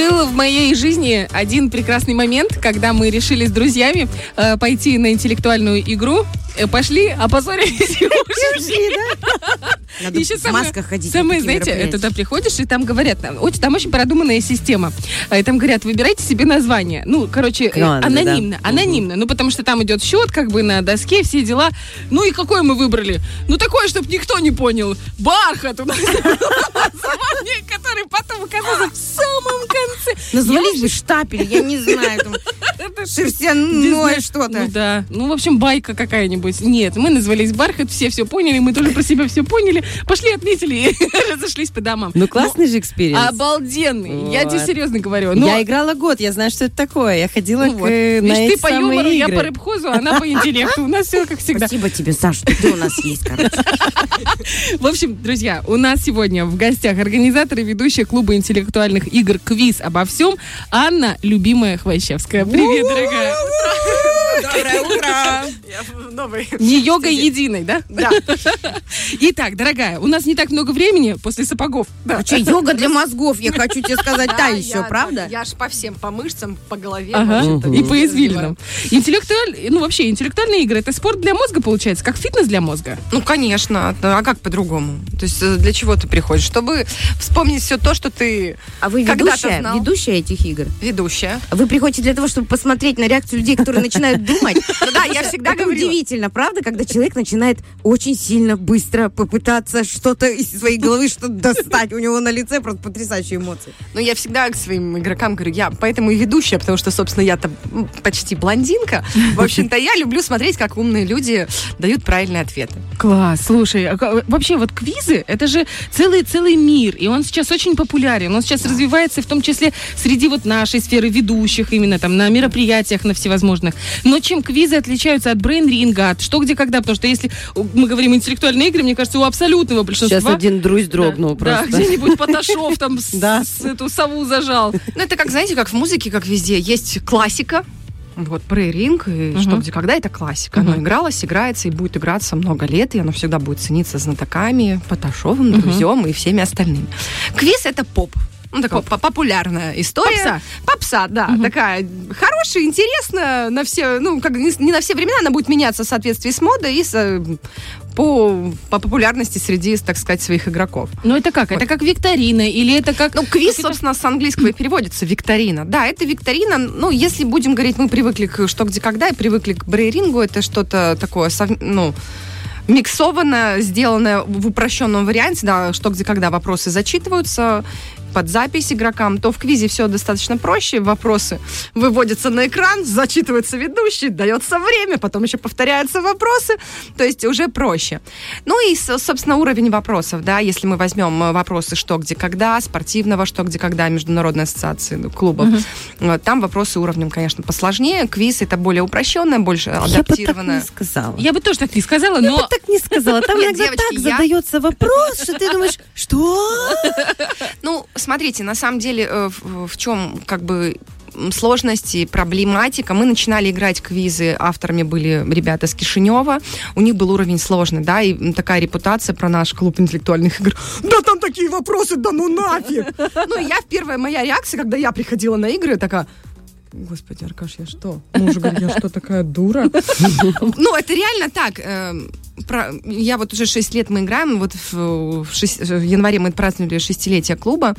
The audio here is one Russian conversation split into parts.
Был в моей жизни один прекрасный момент, когда мы решили с друзьями э, пойти на интеллектуальную игру. Э, пошли, опозорились и ушли. Надо Еще в самое- масках ходить. Самое, такие знаете, мероприятия. туда приходишь, и там говорят, там очень, там очень продуманная система. И там говорят, выбирайте себе название. Ну, короче, э, Надо, да. анонимно, анонимно. Ну, потому что там идет счет, как бы на доске, все дела. Ну и какое мы выбрали? Ну, такое, чтобы никто не понял. Бархат у нас название, которое потом оказалось в самом конце. Назвались бы штапель, я не знаю, Это шерстяное Ну что-то. да. Ну, в общем, байка какая-нибудь. Нет, мы назвались Бархат, все все поняли, мы тоже про себя все поняли. Пошли, отметили и разошлись по домам. Ну, классный же experience. Обалденный. Я тебе Вот. серьезно говорю. Но, Я играла год, я знаю, что это такое. Я ходила ну к, вот. э, на Видишь, эти ты по юмору, я игры. по рыбхозу, она по интеллекту. У нас все как всегда. Спасибо тебе, Саш, что ты у нас есть, короче. В общем, друзья, у нас сегодня в гостях организатор и ведущая клуба интеллектуальных игр «Квиз обо всем» Анна, любимая Хвощевская. Привет, дорогая. Доброе утро. Новый. Не йогой единой, да? Да. Итак, дорогая, у нас не так много времени после сапогов. Да. А что, йога для мозгов, я хочу тебе сказать, та Да, еще, я- правда? Я ж по всем, по мышцам, по голове. И по извилинам. Интеллектуаль... Ну, вообще, интеллектуальные игры — это спорт для мозга, получается, как фитнес для мозга. Ну, конечно. А как по-другому? То есть э, для чего ты приходишь? Чтобы вспомнить все то, что ты А вы ведущая, знал. ведущая этих игр? ведущая. Вы приходите для того, чтобы посмотреть на реакцию людей, которые начинают думать? Ну да, я всегда говорила. удивительно, правда, когда человек начинает очень сильно быстро попытаться что-то из своей головы что-то достать. У него на лице просто потрясающие эмоции. Но я всегда к своим игрокам говорю, я поэтому и ведущая, потому что, собственно, я-то почти блондинка. В общем-то, я люблю смотреть, как умные люди дают правильные ответы. Класс, слушай, а ка- вообще вот квизы, это же целый целый мир, и он сейчас очень популярен, он сейчас развивается в том числе среди вот нашей сферы ведущих, именно там на мероприятиях, на всевозможных. Но чем квизы отличаются от брейн-ринга, от что, где, когда, потому что если мы говорим интеллектуальные игры, мне кажется, у абсолютного большинства... Сейчас один друзь Да, дрогнул Да, просто. где-нибудь Поташов там с, Да. с эту сову зажал. Ну, это как, знаете, как в музыке, как везде. Есть классика, вот прейринг, и что где когда это классика. Оно Мгм. игралось, играется и будет играться много лет, и оно всегда будет цениться знатоками, Поташовым, Друзем и всеми остальными. Квиз это поп. Ну, такая по- популярная история. Попса. Попса, да. Такая хорошая, интересная на все, ну, как не, на все времена, она будет меняться в соответствии с модой и с, э, по, по популярности среди, так сказать, своих игроков. Ну это как? Это как викторина или это как... Ну, квиз, как это- собственно, с английского и переводится викторина. Да, это викторина. Ну, если будем говорить, мы привыкли к что, где, когда, и привыкли к брейрингу, это что-то такое, сов- ну, миксованное, сделанное в упрощенном варианте, да, что, где, когда вопросы зачитываются под запись игрокам, то в квизе все достаточно проще. Вопросы выводятся на экран, зачитывается ведущий, дается время, потом еще повторяются вопросы, то есть уже проще. Ну и, со- собственно, уровень вопросов, да, если мы возьмем э, вопросы «что, где, когда», спортивного «что, где, когда», Международной ассоциации ну, клубов, вот, там вопросы уровнем, конечно, посложнее. Квиз это более упрощенное, больше Я бы так не адаптированное. сказала. Я бы тоже так не сказала, Я но... бы так не сказала. Там иногда так я- задается вопрос, что ты думаешь, что? Ну, смотрите, на самом деле, э, в, в чем как бы м, сложность и проблематика. Мы начинали играть квизы, авторами были ребята с Кишинева. У них был уровень сложный, да, и такая репутация про наш клуб интеллектуальных игр. Да там такие вопросы, да ну нафиг! Ну, я, первая моя реакция, когда я приходила на игры, такая, Господи, Аркаш, я что? Муж говорит, я что, такая дура? Ну, это реально так. эм, Я вот уже 6 лет мы играем, вот в январе мы праздновали шестилетие клуба.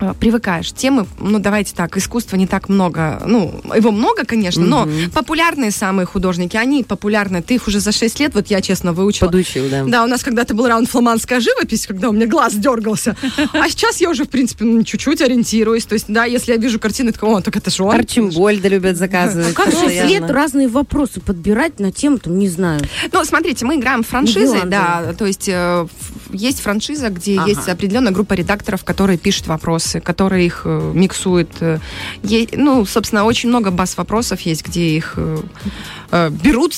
Э, Привыкаешь. Темы, ну, давайте так, искусства не так много. Ну, его много, конечно, но популярные самые художники, они популярны. Ты их уже за 6 лет, вот я честно выучила. Подучил, да. Да, у нас когда-то был раунд фламандская живопись, когда у меня глаз дергался. А сейчас я уже, в принципе, ну, чуть-чуть ориентируюсь. То есть, да, если я вижу картины, так, о, так это же он. Арчимбольда любят заказывать. Как же лет разные вопросы подбирать на тему, там, не знаю. Ну, смотрите, мы играем Нидерланды. да, то есть э, есть франшиза, где Ага. есть определенная группа редакторов, которые пишут вопросы, которые их э, миксуют. э. Ну, собственно, очень много баз вопросов есть, где их э, берут.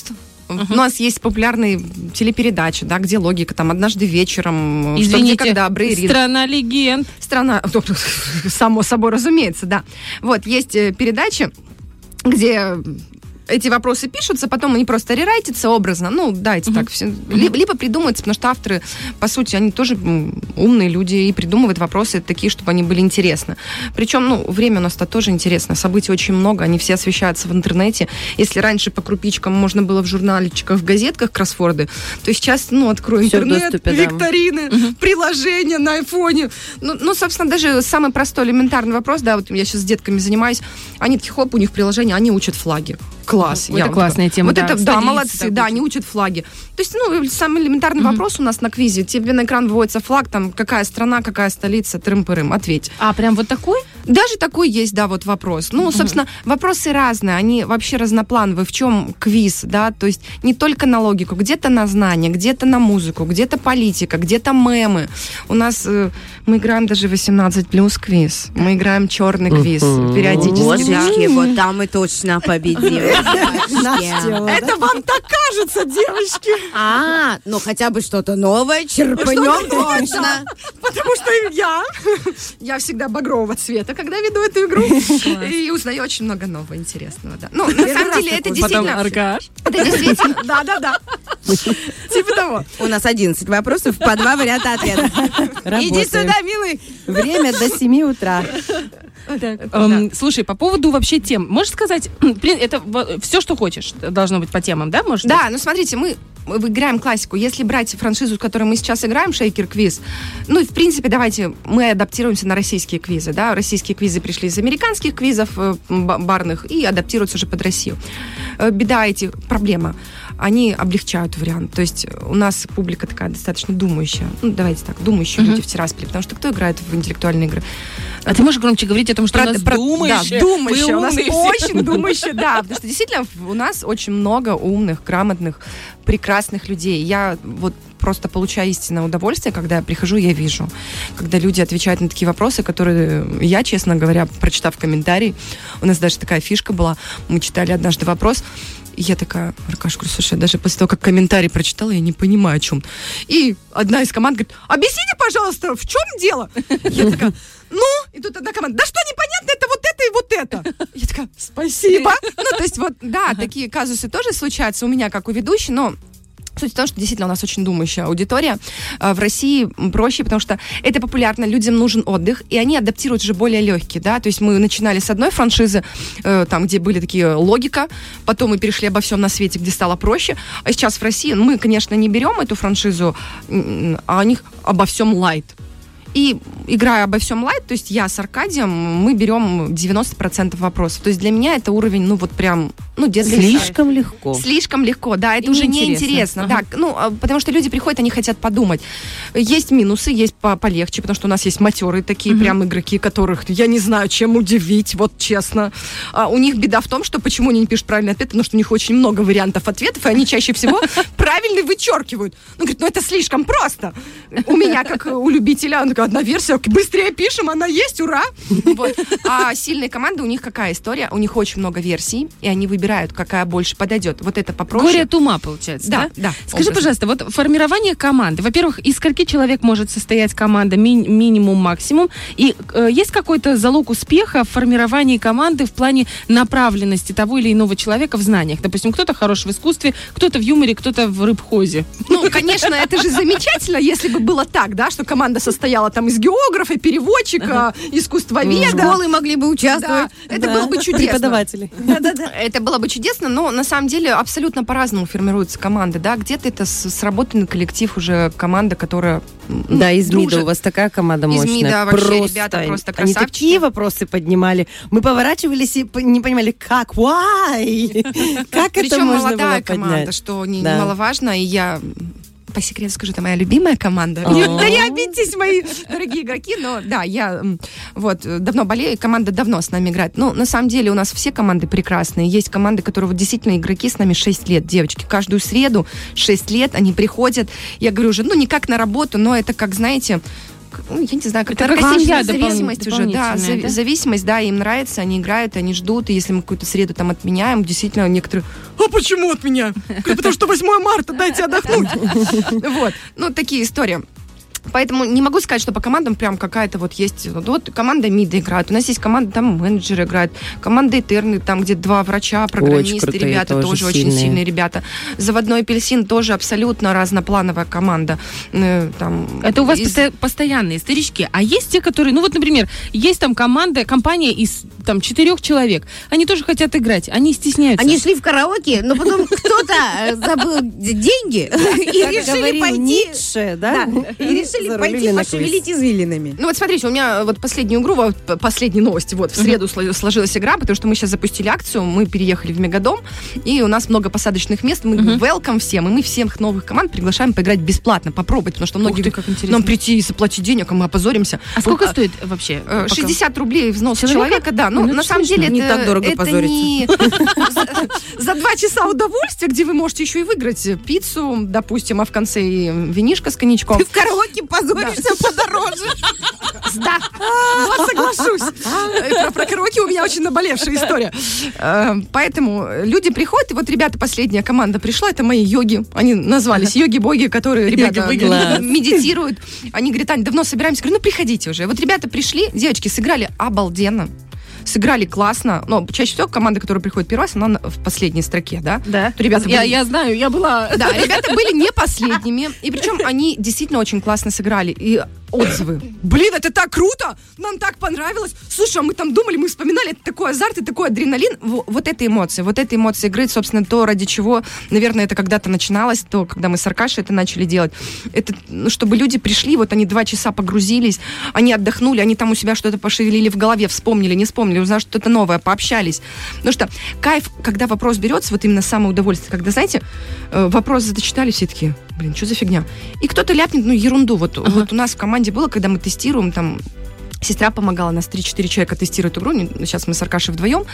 У нас есть популярные телепередачи, да, где логика, там, однажды вечером, э, что, где, Извините, когда, Брейрин. страна легенд. Страна, само собой разумеется, да. Вот, есть передачи, где эти вопросы пишутся, потом они просто рерайтятся образно. Ну, дайте так. Все. Либо, либо придумывается, потому что авторы, по сути, они тоже умные люди и придумывают вопросы такие, чтобы они были интересны. Причем, ну, время у нас-то тоже интересно. Событий очень много, они все освещаются в интернете. Если раньше по крупичкам можно было в журнальчиках, в газетках кроссворды, то сейчас, ну, открой Всё в интернет, доступе, да. викторины, приложения на айфоне. Ну, ну, собственно, даже самый простой элементарный вопрос, да, вот я сейчас с детками занимаюсь, они такие, хоп, у них приложение, они учат флаги. Класс. Вот Я это классная тема, Вот да, это, да, молодцы, так да, учат. они учат флаги. То есть, ну, самый элементарный вопрос у нас на квизе. Тебе на экран выводится флаг, там, какая страна, какая столица, трым-пырым, ответь. А, прям вот такой? Даже такой есть, да, вот вопрос. Ну, собственно, вопросы разные, они вообще разноплановые. В чем квиз, да, то есть не только на логику, где-то на знания, где-то на музыку, где-то политика, где-то мемы. У нас э, мы играем даже 18 плюс квиз, мы играем черный квиз периодически. да. Божечки, вот там мы точно победим. Это вам так кажется, девочки. А, ну хотя бы что-то новое, черпанем точно. Потому что я, я всегда багрового цвета, когда веду эту игру. И узнаю очень много нового интересного. Да. Ну, на самом деле, это Потом действительно... Аркаш. Это действительно... Да, да, да. Типа того. У нас 11 вопросов, по два варианта ответа. Иди сюда, милый. Время до 7 утра. Эм, Слушай, по поводу вообще тем, можешь сказать, блин, это все, что хочешь, должно быть по темам, да, может? Да, ну смотрите, мы мы играем классику. Если брать франшизу, с которой мы сейчас играем, Шейкер Квиз, ну, в принципе, давайте мы адаптируемся на российские квизы, да, российские квизы пришли из американских квизов э, ба- барных и адаптируются уже под Россию. Э, Беда эти, проблема, они облегчают вариант. То есть у нас публика такая достаточно думающая. Ну, давайте так, думающие люди в Тирасполе, потому что кто играет в интеллектуальные игры? А ты можешь громче говорить о том, что у нас думающие, Да, думающие. У нас все. очень думающие, да. Потому что действительно у нас очень много умных, грамотных, прекрасных людей. Я вот просто получаю истинное удовольствие, когда я прихожу, я вижу. Когда люди отвечают на такие вопросы, которые я, честно говоря, прочитав комментарий, у нас даже такая фишка была, мы читали однажды вопрос, и я такая, Аркаш, говорю, слушай, я даже после того, как комментарий прочитала, я не понимаю, о чем. И одна из команд говорит, объясните, пожалуйста, в чем дело? Я такая, ну, и тут одна команда, да что непонятно, это вот это и вот это. Я такая, спасибо. Ну, то есть вот, да, такие казусы тоже случаются у меня, как у ведущей, но Суть в том, что действительно у нас очень думающая аудитория. А В России проще, потому что это популярно, людям нужен отдых, и они адаптируют уже более легкие, да, то есть мы начинали с одной франшизы, э, там, где были такие логика, потом мы перешли обо всем на свете, где стало проще, а сейчас в России ну, мы, конечно, не берем эту франшизу, а у них обо всем лайт. И играя обо всем лайт, то есть я с Аркадием, мы берем 90% вопросов. То есть для меня это уровень, ну вот прям, ну детский. Слишком легко. Слишком легко, да, это И уже неинтересно. Ага. Да, ну, а, потому что люди приходят, они хотят подумать. Есть минусы, есть по- полегче, потому что у нас есть матерые такие прям игроки, которых я не знаю, чем удивить, вот честно. А, у них беда в том, что почему они не пишут правильный ответ, потому что у них очень много вариантов ответов, и они чаще всего правильный вычеркивают. Ну, говорит, ну это слишком просто. У меня, как у любителя, ну, одна версия, быстрее пишем, она есть, ура! Вот. А сильные команды, у них какая история? У них очень много версий, и они выбирают, какая больше подойдет. Вот это попроще. Горе от ума, получается, да? Да, да, Скажи, образно. пожалуйста, вот формирование команды. Во-первых, из скольки человек может состоять команда ми- минимум, максимум? И э, есть какой-то залог успеха в формировании команды в плане направленности того или иного человека в знаниях? Допустим, кто-то хорош в искусстве, кто-то в юморе, кто-то в рыбхозе. Ну, конечно, это же замечательно, если бы было так, да, что команда состояла там из географа, переводчика, искусствоведа. Школы могли бы Да, участвовать. это Да. было бы чудесно. Преподаватели. Это было бы чудесно, но на самом деле абсолютно по-разному формируются команды, да, где-то это сработанный коллектив уже команда, которая м, Да, из МИДа дружит. у вас такая команда Из мощная. МИДа вообще ребята просто Они красавчики. такие вопросы поднимали. Мы поворачивались и не понимали, как, why? Как это Причем можно молодая было команда, поднять? что не- Да. немаловажно, и я по секрету скажу, это моя любимая команда. О. Не- Да не обидитесь, мои дорогие игроки, но да, я вот э, давно болею, команда давно с нами играет. Но на самом деле у нас все команды прекрасные. Есть команды, которые вот действительно игроки с нами 6 лет, девочки. Каждую среду 6 лет они приходят. Я говорю уже, ну не как на работу, но это как, знаете, ну, я не знаю, как Это наркотическая семья зависимость уже, да, да? зависимость, да, им нравится, они играют, они ждут, и если мы какую-то среду там отменяем, действительно некоторые, а почему отменяем? Говорю, Потому что 8 марта, дайте отдохнуть. Вот, ну такие истории. Поэтому не могу сказать, что по командам прям какая-то вот есть. Вот, вот команда МИДа играет, у нас есть команда, там менеджеры играют, команда Этерны, там где два врача, программисты, крутые, ребята тоже тоже, очень сильные. сильные ребята. Заводной апельсин тоже абсолютно разноплановая команда. Э, Там, Это у вас из- посто- постоянные старички. А есть те, которые, ну вот, например, есть там команда, компания из там четырех человек. Они тоже хотят играть, они стесняются. Они шли в караоке, но потом кто-то э, забыл деньги и решили пойти... Ницше, да? Да, и решили пойти пошевелить извилинами. Ну вот смотрите, у меня вот последнюю игру, вот последние новости, вот в среду сло- сложилась игра, потому что мы сейчас запустили акцию, мы переехали в Мегадом, и у нас много посадочных мест, мы welcome всем, и мы всех новых команд приглашаем поиграть бесплатно, попробовать, потому что многие ты, как интересно. нам прийти и заплатить денег, а мы опозоримся. А сколько Вот, стоит вообще? Э, пока? 60 рублей взнос Человека? человека, да. Ну, Ну, на самом смешно. деле, Не это, так дорого это не за, два часа удовольствия, где вы можете еще и выиграть пиццу, допустим, а в конце и винишко с коньячком. Ты в караоке позоришься подороже. Да, вот соглашусь. Э, Про, про караоке у меня очень наболевшая история. Э, Поэтому люди приходят, и вот ребята, последняя команда пришла, это мои йоги. Они назвались йоги-боги, которые ребята. Класс. медитируют. Они говорят, Ань, давно собираемся. Говорю, ну приходите уже. Вот ребята пришли, девочки сыграли обалденно. Сыграли классно, но чаще всего команда, которая приходит первый раз, она на- в последней строке, да? Да. То ребята я, были- я знаю, я была... Да, ребята были не последними. И причем они действительно очень классно сыграли. И отзывы. Блин, это так круто! Нам так понравилось. Слушай, а мы там думали, мы вспоминали, это такой азарт и такой адреналин. Во- Вот это эмоции, вот это эмоции игры, собственно, то, ради чего, наверное, это когда-то начиналось, то, когда мы с Аркашей это начали делать. Это, ну, чтобы люди пришли, вот они два часа погрузились, они отдохнули, они там у себя что-то пошевелили в голове, вспомнили, не вспомнили, узнали что-то новое, пообщались. Потому что кайф, когда вопрос берется, вот именно самое удовольствие, когда, знаете, э, вопрос зачитали, все такие, блин, что за фигня? И кто-то ляпнет, ну, ерунду. Вот, вот у нас в команде было, когда мы тестируем, там, Сестра помогала, нас 3-4 человека тестируют игру, не- сейчас мы с Аркашей вдвоем.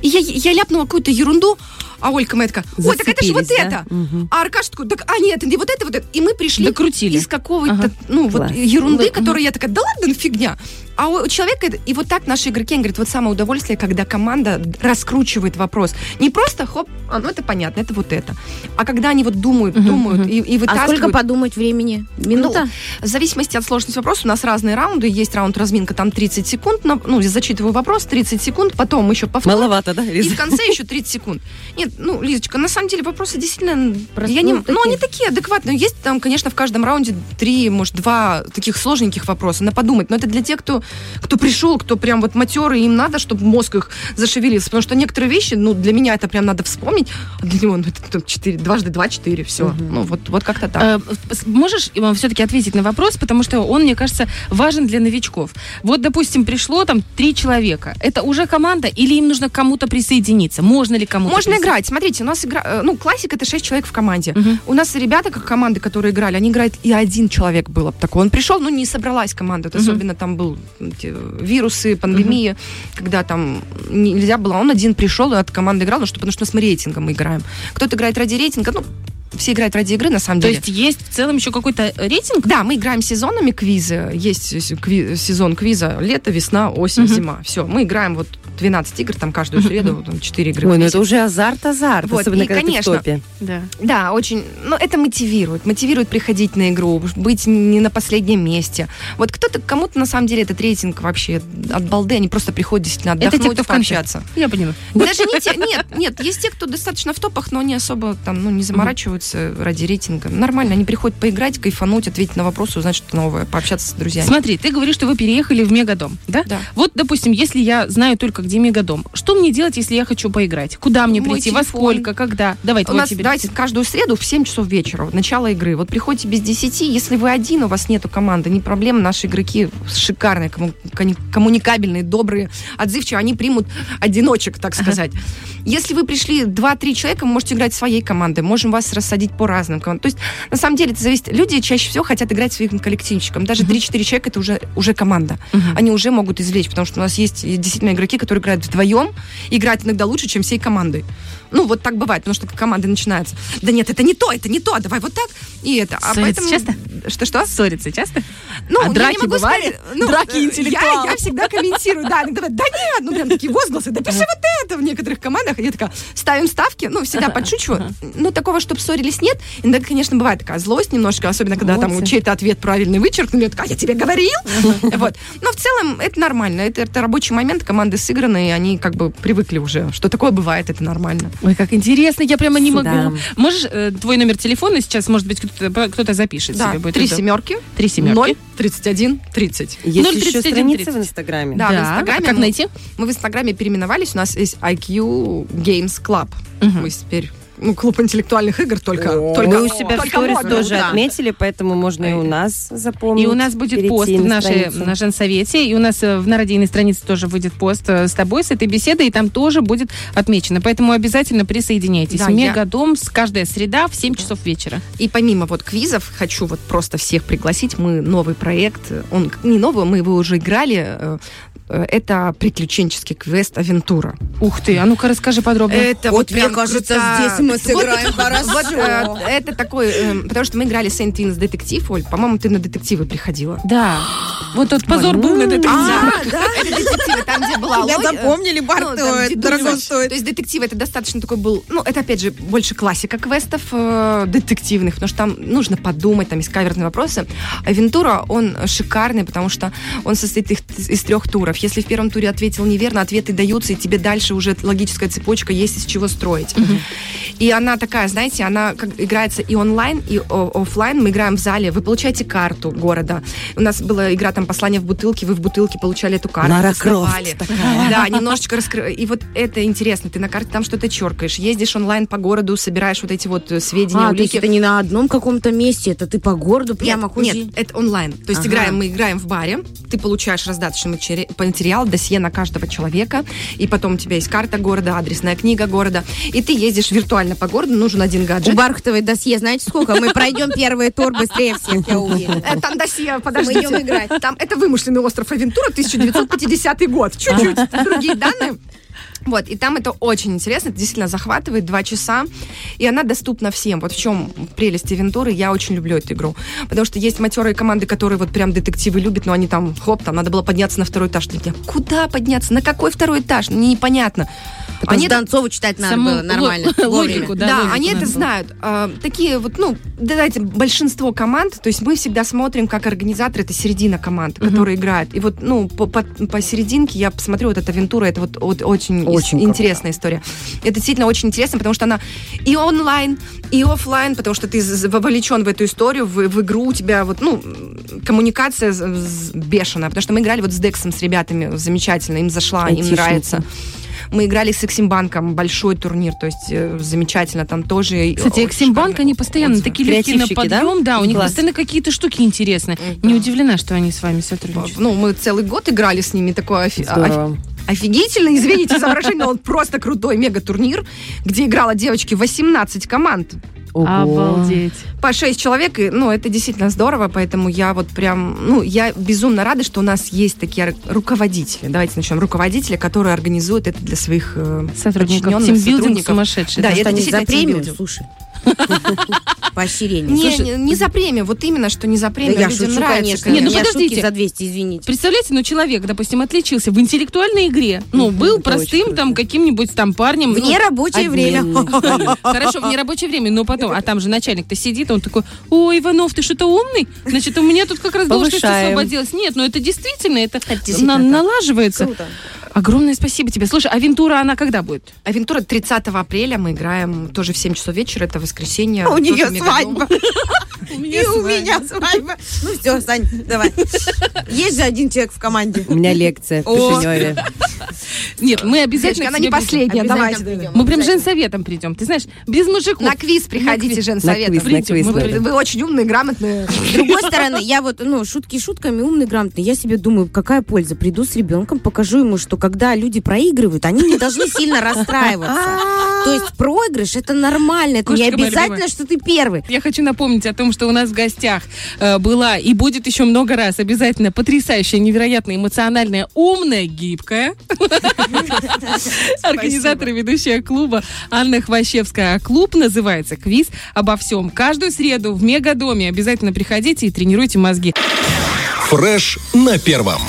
И я, я ляпнула какую-то ерунду, а Олька моя такая, ой, так это же вот да? это. А Аркаша такой, так, а нет, и вот это, вот это. И мы пришли Докрутили. из какого-то, Ага. ну, вот Класс. ерунды, Вы- которую я такая, да ладно, фигня. А у человека, и вот так наши игроки, они говорят, вот самое удовольствие, когда команда раскручивает вопрос. Не просто, хоп, а, ну, это понятно, это вот это. А когда они вот думают, думают и, и А вытаскивают. сколько подумать времени? Минута? Ну, в зависимости от сложности вопроса у нас разные раунды. Есть раунд разминка, там 30 секунд. на- ну, я зачитываю вопрос, 30 секунд, потом еще повтор. Маловато, да, И Лиза? в конце еще 30 секунд. Нет, ну, Лизочка, на самом деле вопросы действительно... Просто, я не, ну, ну, они такие. такие адекватные. Есть там, конечно, в каждом раунде три, может, два таких сложненьких вопроса. На подумать. Но это для тех, кто, кто пришел, кто прям вот матерый, им надо, чтобы мозг их зашевелился. Потому что некоторые вещи, ну, для меня это прям надо вспомнить. А для него, ну, это там, четыре, дважды два, четыре, все. Ну, вот, вот как-то так. Э, с- Можешь все-таки ответить на вопрос, потому что он, мне кажется, важен для новичков. Вот, допустим, пришло там три человека. Это уже команда или им нужно к кому-то присоединиться? Можно ли кому-то Можно играть. Смотрите, у нас игра... э, Ну, классика это 6 человек в команде. Мгм. У нас ребята, как команды, которые играли, они играют, и один человек был такой. Он пришел, ну, не собралась команда. Вот Мгм. Особенно там был вирусы, пандемия, когда там нельзя было. Он один пришел и от команды играл, ну, что, потому что мы с рейтингом играем. Кто-то играет ради рейтинга, ну, все играют ради игры, на самом То деле. есть есть в целом еще какой-то рейтинг? Да, мы играем сезонами квизы. Есть с- кви- сезон квиза лето, весна, осень, Мгм. зима. Все, мы играем вот 12 игр, там каждую среду, там 4 игры. Ой, ну это уже азарт-азарт, Вот, особенно и, когда конечно, ты в топе. Да. Да, очень. Ну, это мотивирует. Мотивирует приходить на игру, быть не на последнем месте. Вот кто-то, кому-то на самом деле этот рейтинг вообще от балды, они просто приходят действительно Это те, отдохнуть, кто в конце. пообщаться. Я поняла. Даже не те, нет, нет, есть те, кто достаточно в топах, но они особо там, ну, не заморачиваются ради рейтинга. Нормально, они приходят поиграть, кайфануть, ответить на вопросы, узнать что-то новое, пообщаться с друзьями. Смотри, ты говоришь, что вы переехали в Мегадом, да? Да. Вот, допустим, если я знаю только, где Мегадом, что мне делать, если я хочу поиграть? Куда мне Мой прийти? Во сколько? Когда? Давай, У нас, тебе. давайте, каждую среду в 7 часов вечера, вот начало игры. Вот приходите без 10, если вы один, у вас нету команды, не проблема, наши игроки шикарные, кони- коммуникабельные, добрые, отзывчивые, они примут одиночек, так сказать. Если вы пришли 2-3 человека, вы можете играть своей командой, можем вас рассадить по разным командам. То есть, на самом деле, это зависит. Люди чаще всего хотят играть своим коллективчиком. Даже 3-4 человека это уже, уже команда. Они уже могут извлечь, потому что у нас есть действительно игроки, которые которые играют вдвоем, играть иногда лучше, чем всей командой. Ну, вот так бывает, потому что команда начинается. Да нет, это не то, это не то, давай вот так. И это. А Ссориться поэтому... часто? Что-что? Ссориться часто? Ну, А я не драки могу бывали? сказать, ну, Драки интеллектуалов? Я, я всегда комментирую, да, иногда, да нет, ну прям такие возгласы, да пиши вот это в некоторых командах. И я такая, ставим ставки, ну, всегда подшучиваю. Ну, такого, чтобы ссорились, нет. Иногда, конечно, бывает такая злость немножко, особенно когда там чей-то ответ правильный вычеркнули, я такая, я тебе говорил. Вот. Но в целом это нормально, это, это рабочий момент, команды сыграны, и они как бы привыкли уже, что такое бывает, это нормально. Ой, как интересно, я прямо не Да. могу. Можешь э, твой номер телефона сейчас, может быть, кто-то, кто-то запишет Да, себе будет. три это. семерки, Три семерки. 0, 31, 30. Есть 0,31, еще страница 30. в Инстаграме. Да, в Да, Инстаграме как мы- найти? Мы в Инстаграме переименовались, у нас есть IQ Games Club. Мы теперь, ну, клуб интеллектуальных игр только, только Мы у себя в только сторис модно, тоже да. отметили, поэтому можно и у нас запомнить. И у нас будет пост в на нашей, страницу. на женсовете, и у нас э, в народейной странице тоже выйдет пост э, с тобой, с этой беседой, и там тоже будет отмечено. Поэтому обязательно присоединяйтесь. Да, я- Мегадом с каждая среда в 7 часов вечера. И помимо вот квизов, хочу вот просто всех пригласить. Мы новый проект, он не новый, мы его уже играли. Э, Это приключенческий квест «Авентура». Ух ты, а ну-ка расскажи подробно. Это Вот мне прям кажется, круто. здесь мы Вот- сыграем хорошо. Вот э, это такой, э, потому что мы играли Saint Twins детектив, Оль, по-моему, ты на детективы приходила. Да. Вот тот позор был на детективе. А, да? Это детективы, там, где была Лоли- запомнили, Ну, дедуля. дорого стоит. То есть детектив это достаточно такой был, ну, это опять же больше классика квестов детективных, потому что там нужно подумать, там есть каверзные вопросы. Авентура, он шикарный, потому что он состоит из трех туров. Если в первом туре ответил неверно, ответы даются, и тебе дальше уже логическая цепочка есть из чего строить. И она такая, знаете, она как играется и онлайн, и о- оффлайн. Мы играем в зале, вы получаете карту города. У нас была игра там «Послание в бутылке», вы в бутылке получали эту карту. Лара. Крофт такая. Да, немножечко раскрываю. И вот это интересно. Ты на карте там что-то черкаешь, ездишь онлайн по городу, собираешь вот эти вот э, сведения, А, то есть улики. это не на одном каком-то месте, это ты по городу прямо нет, ходишь? нет, это онлайн. То есть Ага. играем, мы играем в баре, ты получаешь раздаточный матери- материал, досье на каждого человека, и потом у тебя есть карта города, адресная книга города, и ты ездишь виртуально по городу, нужен один У гаджет. Бархатовой досье, знаете сколько? Мы пройдем первый тур быстрее всех, я уверена. Э, Там досье, подождите. идем играть. Там это вымышленный остров Авентура, 1950 год. Чуть-чуть другие данные. Вот, и там это очень интересно, это действительно захватывает два часа, и она доступна всем. Вот в чем прелесть Авентуры, я очень люблю эту игру. Потому что есть матерые команды, которые вот прям детективы любят, но они там, хоп, там надо было подняться на второй этаж. Меня, Куда подняться? На какой второй этаж? Непонятно. Потому Они что Донцову читать надо было нормально. логику, да, Да, логику они надо это было. знают. А, такие вот, ну, да, знаете, большинство команд, то есть мы всегда смотрим, как организатор, это середина команд, которые играют. И вот, ну, по, по- посерединке я посмотрю вот эта Авентура, это вот, вот очень, Очень ис- интересная история. Это действительно очень интересно, потому что она и онлайн, и оффлайн, потому что ты вовлечен в эту историю, в, в игру, у тебя вот, ну, коммуникация бешеная, потому что мы играли вот с Дексом, с ребятами, замечательно, им зашла, им Айтишники. нравится. Мы играли с Эксимбанком, большой турнир, то есть э, замечательно, там тоже... Кстати, Эксимбанк, они постоянно отзывы. такие легкие на Креативщики, да? подъем, да, у них Класс. постоянно какие-то штуки интересные. Не удивлена, что они с вами сотрудничают. Ну, мы целый год играли с ними, такой офи- Здорово. офи- офигительно, извините за выражение, но он просто крутой мега-турнир, где играло девочки 18 команд. Ого. Обалдеть. По 6 человек, и, ну, это действительно здорово, поэтому я вот прям, ну, я безумно рада, что у нас есть такие ру- руководители. Давайте начнем. Руководители, которые организуют это для своих э, Сотрудников. Тимбилдинг сотрудников. сумасшедший. Да, это Что, не действительно за премию? Слушай. Поощрение. Не, не, не за премию, вот именно, что не за да премию. я шучу, нравится, конечно. Не, ну подождите. за 200, извините. Представляете, ну человек, допустим, отличился в интеллектуальной игре. Ну, был простым там каким-нибудь там парнем. В ну, нерабочее время. Хорошо, в нерабочее время, но потом, а там же начальник-то сидит, он такой, ой, Иванов, ты что-то умный? Значит, у меня тут как раз должность освободилась. Нет, ну это действительно, это налаживается. Круто. Огромное спасибо тебе. Слушай, Авентура, она когда будет? Авентура 30 апреля мы играем тоже в 7 часов вечера, это воскресенье. А у нее мегадом. свадьба. И у меня свадьба. Ну все, Сань, давай. Есть же один человек в команде. У меня лекция в. Кишиневе. Нет, мы обязательно она не последняя, давайте. Мы прям женсоветом придем. Ты знаешь, без мужиков. На квиз приходите, женсоветом. Вы очень умные, грамотные. С другой стороны, я вот, ну, шутки шутками, умный, грамотный. Я себе думаю, какая польза? Приду с ребенком, покажу ему, что когда люди проигрывают, они не должны сильно расстраиваться. То есть проигрыш это нормально, это не Кошечка обязательно, что ты первый. Я хочу напомнить о том, что у нас в гостях э, была и будет еще много раз обязательно потрясающая, невероятно эмоциональная, умная, гибкая Организатор и ведущая клуба Анна Хвощевская. А клуб называется «Квиз обо всем». Каждую среду в Мегадоме обязательно приходите и тренируйте мозги. Фреш на первом.